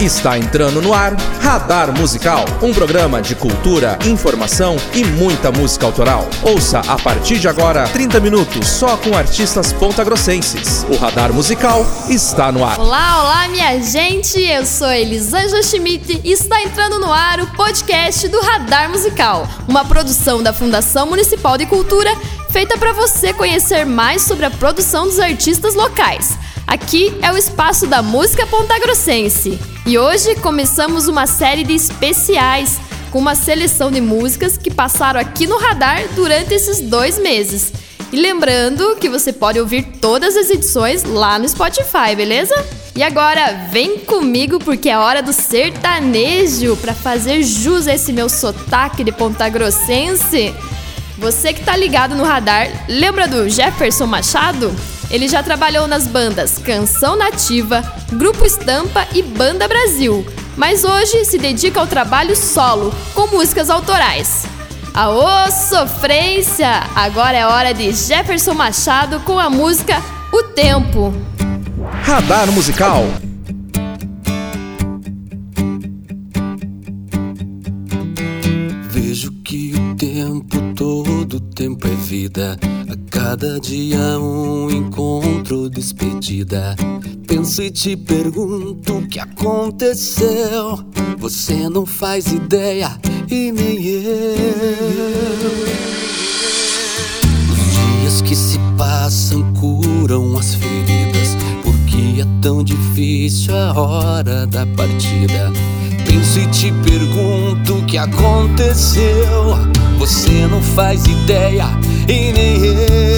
Está entrando no ar Radar Musical, um programa de cultura, informação e muita música autoral. Ouça a partir de agora 30 minutos só com artistas pontagrossenses. O Radar Musical está no ar. Olá, olá, minha gente! Eu sou Elisângela Schmidt e está entrando no ar o podcast do Radar Musical, uma produção da Fundação Municipal de Cultura feita para você conhecer mais sobre a produção dos artistas locais. Aqui é o espaço da música pontagrossense. E hoje começamos uma série de especiais com uma seleção de músicas que passaram aqui no radar durante esses dois meses. E lembrando que você pode ouvir todas as edições lá no Spotify, beleza? E agora vem comigo porque é hora do sertanejo para fazer jus a esse meu sotaque de pontagrossense. Você que tá ligado no radar, lembra do Jefferson Machado? Ele já trabalhou nas bandas Canção Nativa, Grupo Estampa e Banda Brasil, mas hoje se dedica ao trabalho solo, com músicas autorais. Aô, sofrência! Agora é hora de Jefferson Machado com a música O Tempo. Radar Musical. Vejo que o tempo, todo tempo é vida. Cada dia um encontro, despedida. Penso e te pergunto o que aconteceu. Você não faz ideia e nem eu. Os dias que se passam curam as feridas. Porque é tão difícil a hora da partida. Penso e te pergunto o que aconteceu. Você não faz ideia e nem eu.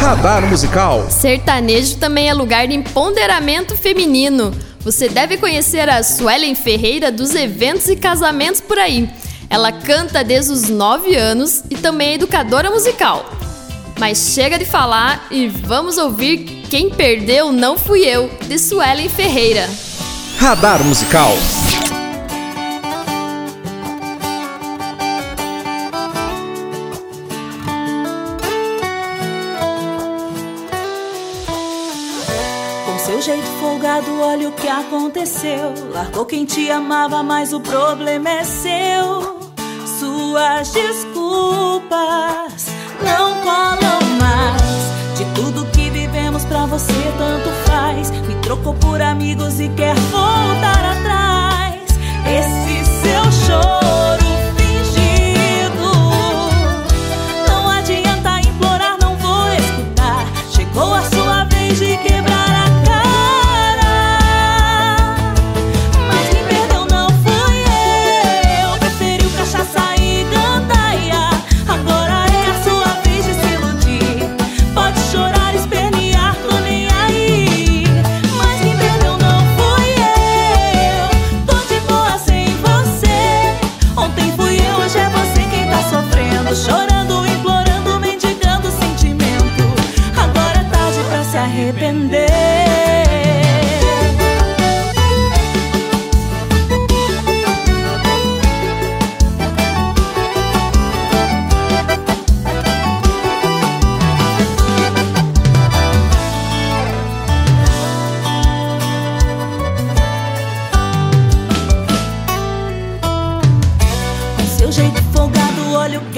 Radar Musical. Sertanejo também é lugar de empoderamento feminino. Você deve conhecer a Suelen Ferreira dos eventos e casamentos por aí. Ela canta desde os 9 anos e também é educadora musical. Mas chega de falar e vamos ouvir Quem Perdeu Não Fui Eu, de Suelen Ferreira. Radar Musical. Olha o que aconteceu. Largou quem te amava, mas o problema é seu. Suas desculpas não colam mais. De tudo que vivemos pra você tanto faz. Me trocou por amigos e quer voltar atrás. Esse seu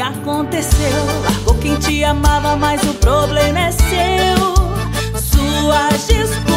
aconteceu. Largou quem te amava, mas o problema é seu. Sua gestão.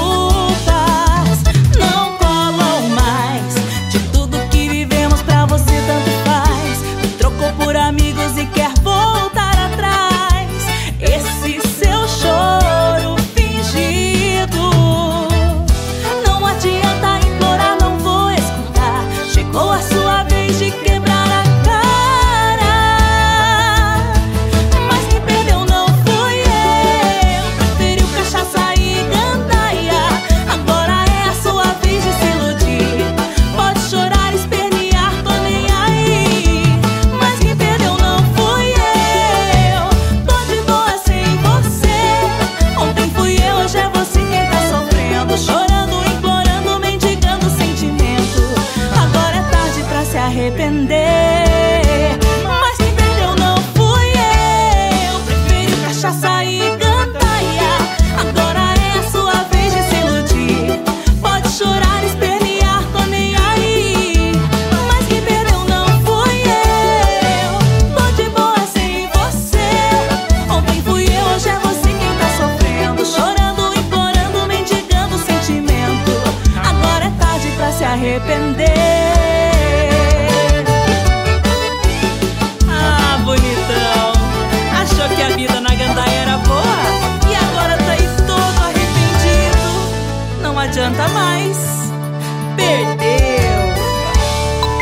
Choro.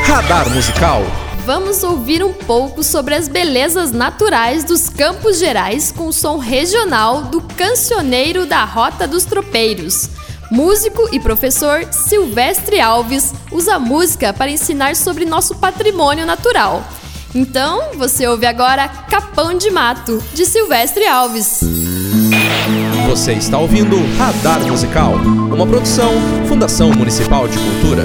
Radar Musical. Vamos ouvir um pouco sobre as belezas naturais dos Campos Gerais com o som regional do cancioneiro da Rota dos Tropeiros. Músico e professor Silvestre Alves usa música para ensinar sobre nosso patrimônio natural. Então, você ouve agora Capão de Mato, de Silvestre Alves. Você está ouvindo Radar Musical, uma produção Fundação Municipal de Cultura.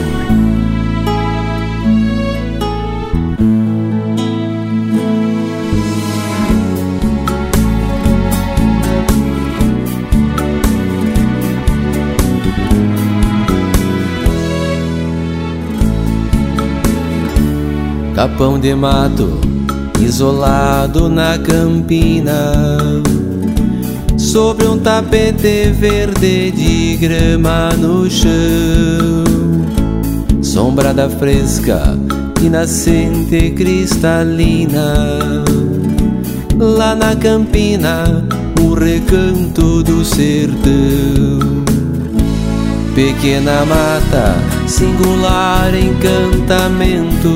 Capão de mato, isolado na campina, sobre um tapete verde de grama no chão, sombrada fresca e nascente cristalina. Lá na campina, o recanto do sertão. Pequena mata, singular encantamento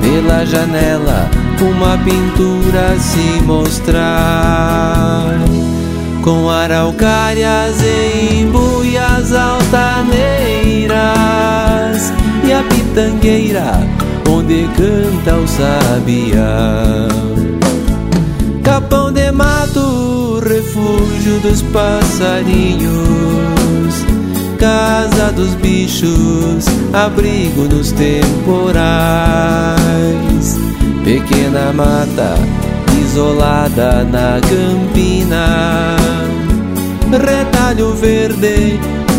pela janela uma pintura se mostrar. Com araucárias e embuias altaneiras e a pitangueira onde canta o sabiá. Capão de mato refúgio dos passarinhos. Casa dos bichos, abrigo nos temporais. Pequena mata isolada na campina, retalho verde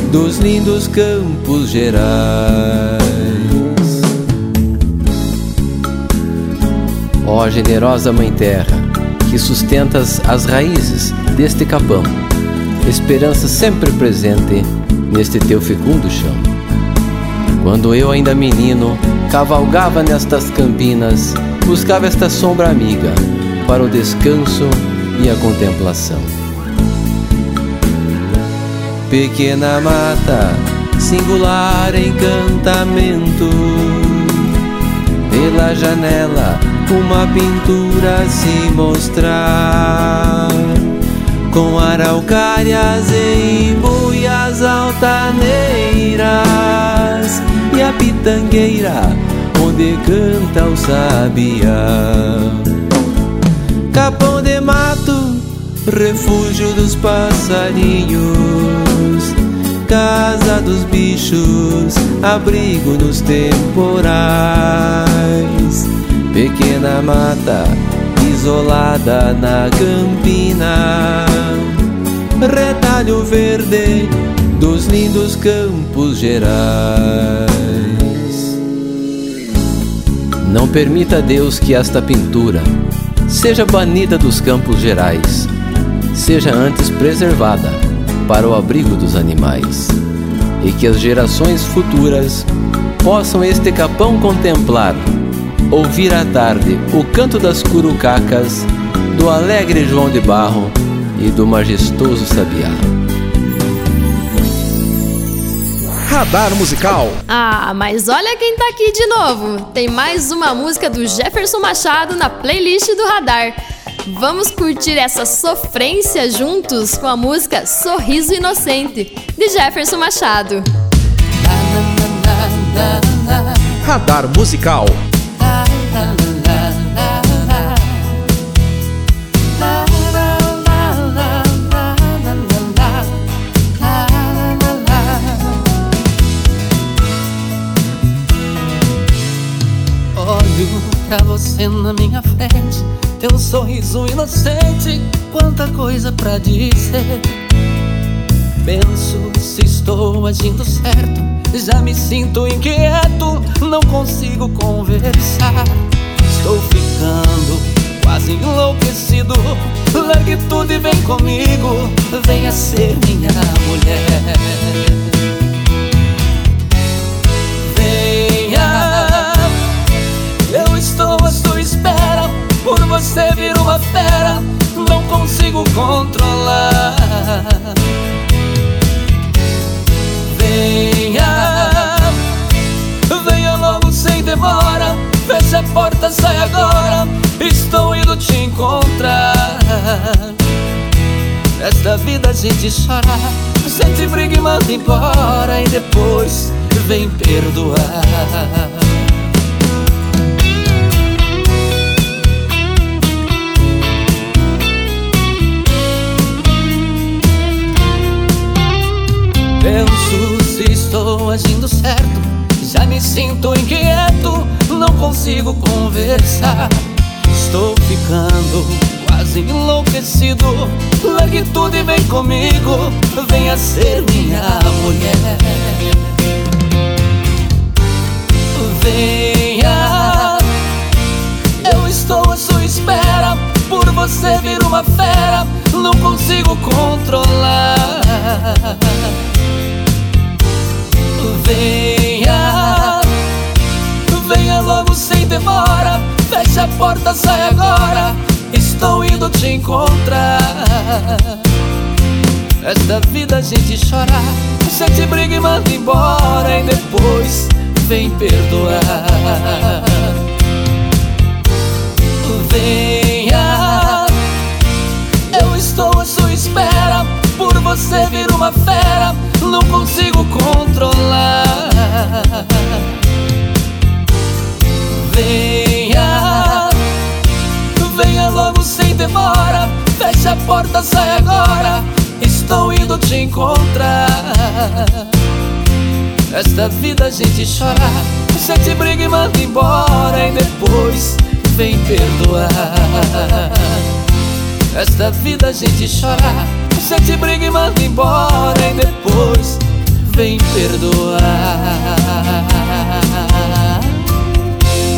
dos lindos campos gerais. Ó generosa Mãe Terra, que sustentas as raízes deste capão esperança sempre presente neste teu fecundo chão. Quando eu ainda menino, cavalgava nestas campinas, buscava esta sombra amiga para o descanso e a contemplação. Pequena mata, singular encantamento, pela janela uma pintura se mostrar. Com araucárias e buias altaneiras pitangueira onde canta o sabiá. Capão de mato, refúgio dos passarinhos, casa dos bichos, abrigo nos temporais. Pequena mata, isolada na campina, retalho verde dos lindos campos gerais. Não permita Deus que esta pintura seja banida dos campos gerais, seja antes preservada para o abrigo dos animais, e que as gerações futuras possam este capão contemplar ouvir à tarde o canto das curucacas, do alegre João de Barro e do majestoso Sabiá. Radar Musical. Ah, mas olha quem tá aqui de novo. Tem mais uma música do Jefferson Machado na playlist do Radar. Vamos curtir essa sofrência juntos com a música Sorriso Inocente, de Jefferson Machado. Radar Musical. Pra você na minha frente, teu sorriso inocente, quanta coisa pra dizer. Penso se estou agindo certo já me sinto inquieto, não consigo conversar. Estou ficando quase enlouquecido. Largue tudo e vem comigo, venha ser minha mulher. Controlar. demora. Feche a porta, sai agora. Estou indo te encontrar. Nesta vida a gente chora, sente briga e manda embora. E depois vem perdoar. Consigo conversar. Estou ficando quase enlouquecido. Largue tudo e vem comigo, venha ser minha mulher. Venha, eu estou à sua espera. Por você vir uma fera, não consigo controlar. Venha, demora. Feche a porta, sai agora. Estou indo te encontrar. Esta vida a gente chora, sente briga e manda embora. E depois vem perdoar. Venha, eu estou à sua espera. Por você vir uma fera não consigo controlar. Venha, venha logo sem demora. Feche a porta, sai agora. Estou indo te encontrar. Esta vida a gente chora, sente briga e manda embora. E depois vem perdoar. Esta vida a gente chora sente briga e manda embora e depois vem perdoar.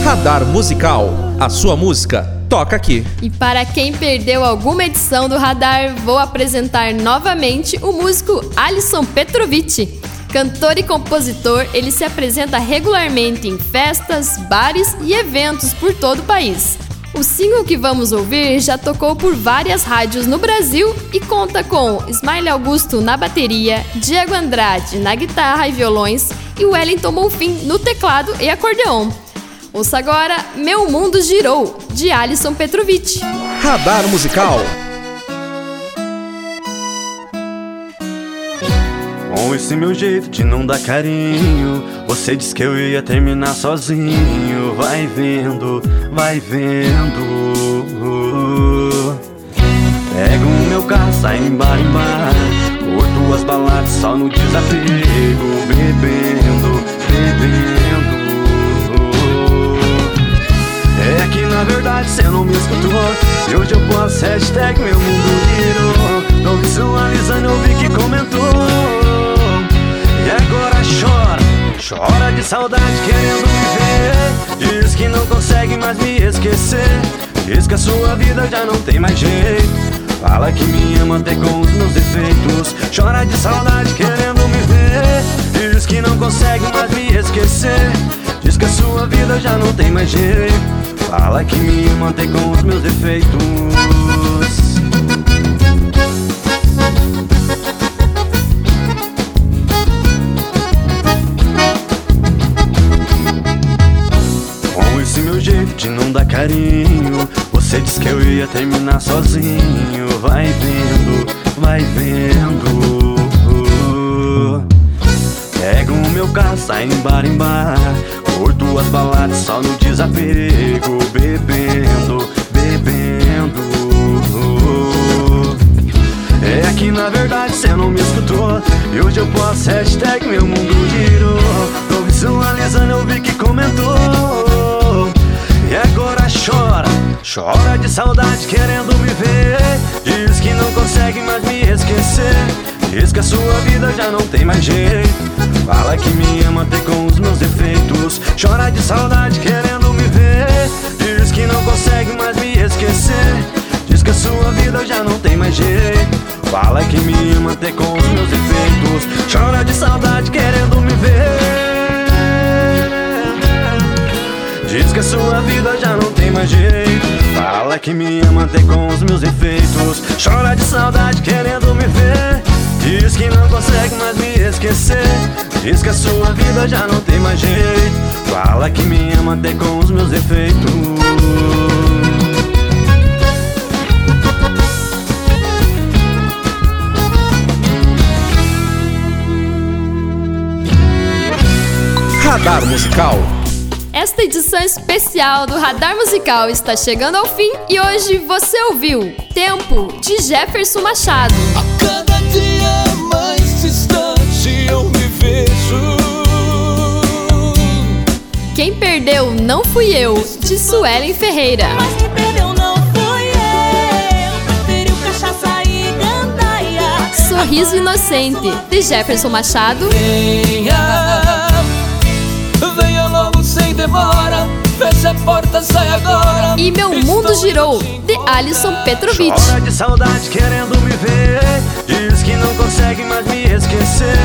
Radar Musical, a sua música toca aqui. E para quem perdeu alguma edição do Radar, vou apresentar novamente o músico Alisson Petrovic. Cantor e compositor, ele se apresenta regularmente em festas, bares e eventos por todo o país. O single que vamos ouvir já tocou por várias rádios no Brasil e conta com Smile Augusto na bateria, Diego Andrade na guitarra e violões e Wellington Bonfim no teclado e acordeon. Ouça agora Meu Mundo Girou, de Alisson Petrovic. Radar Musical. Com esse meu jeito de não dar carinho, você disse que eu ia terminar sozinho. Vai vendo, vai vendo. Pego o meu carro, sai em bar em bar. Curto as baladas só no desapego. Bebendo, bebendo. Que na verdade cê não me escutou. E hoje eu posto hashtag meu mundo virou. Tô visualizando, eu vi que comentou. E agora chora, chora de saudade querendo me ver Diz que não consegue mais me esquecer. Diz que a sua vida já não tem mais jeito. Fala que me ama até com os meus defeitos. Chora de saudade querendo me ver. Diz que não consegue mais me esquecer. Diz que a sua vida já não tem mais jeito Fala que me ama até com os meus defeitos de não dar carinho. Você disse que eu ia terminar sozinho. Vai vendo, vai vendo. Pego o meu carro, sai em bar em bar. Curto as baladas só no desapego. Bebendo, bebendo. É que na verdade cê não me escutou. E hoje eu posso hashtag meu mundo girou. Tô visualizando, eu vi que comentou. E agora chora, chora de saudade querendo me ver Diz que não consegue mais me esquecer Diz que a sua vida já não tem mais jeito. Fala que me ama até com os meus defeitos. Chora de saudade querendo me ver. Diz que não consegue mais me esquecer. Diz que a sua vida já não tem mais jeito. Fala que me ama até com os meus defeitos. Chora de saudade querendo me ver. Diz que a sua vida já não tem mais jeito. Fala que me ama até com os meus efeitos Chora de saudade querendo me ver Diz que não consegue mais me esquecer. Diz que a sua vida já não tem mais jeito. Fala que me ama até com os meus efeitos Radar Musical. Esta edição especial do Radar Musical está chegando ao fim e hoje você ouviu Tempo de Jefferson Machado. Perdeu não fui eu, de Suelen Ferreira. Mas quem perdeu não fui eu. Preferiu cachaça e gandaia. Sorriso Inocente, de Jefferson Machado. Venha venha logo sem demora. Feche a porta, sai agora. E Meu Mundo Girou, de Alisson Petrovic. Chora de saudade querendo me ver. Diz que não consegue mais me esquecer.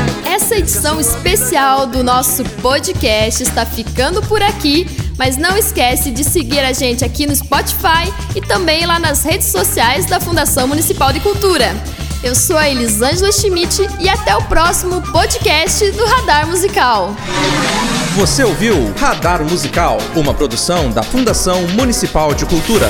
Essa edição especial do nosso podcast está ficando por aqui. Mas não esquece de seguir a gente aqui no Spotify e também lá nas redes sociais da Fundação Municipal de Cultura. Eu sou a Elisângela Schmidt e até o próximo podcast do Radar Musical. Você ouviu Radar Musical, uma produção da Fundação Municipal de Cultura.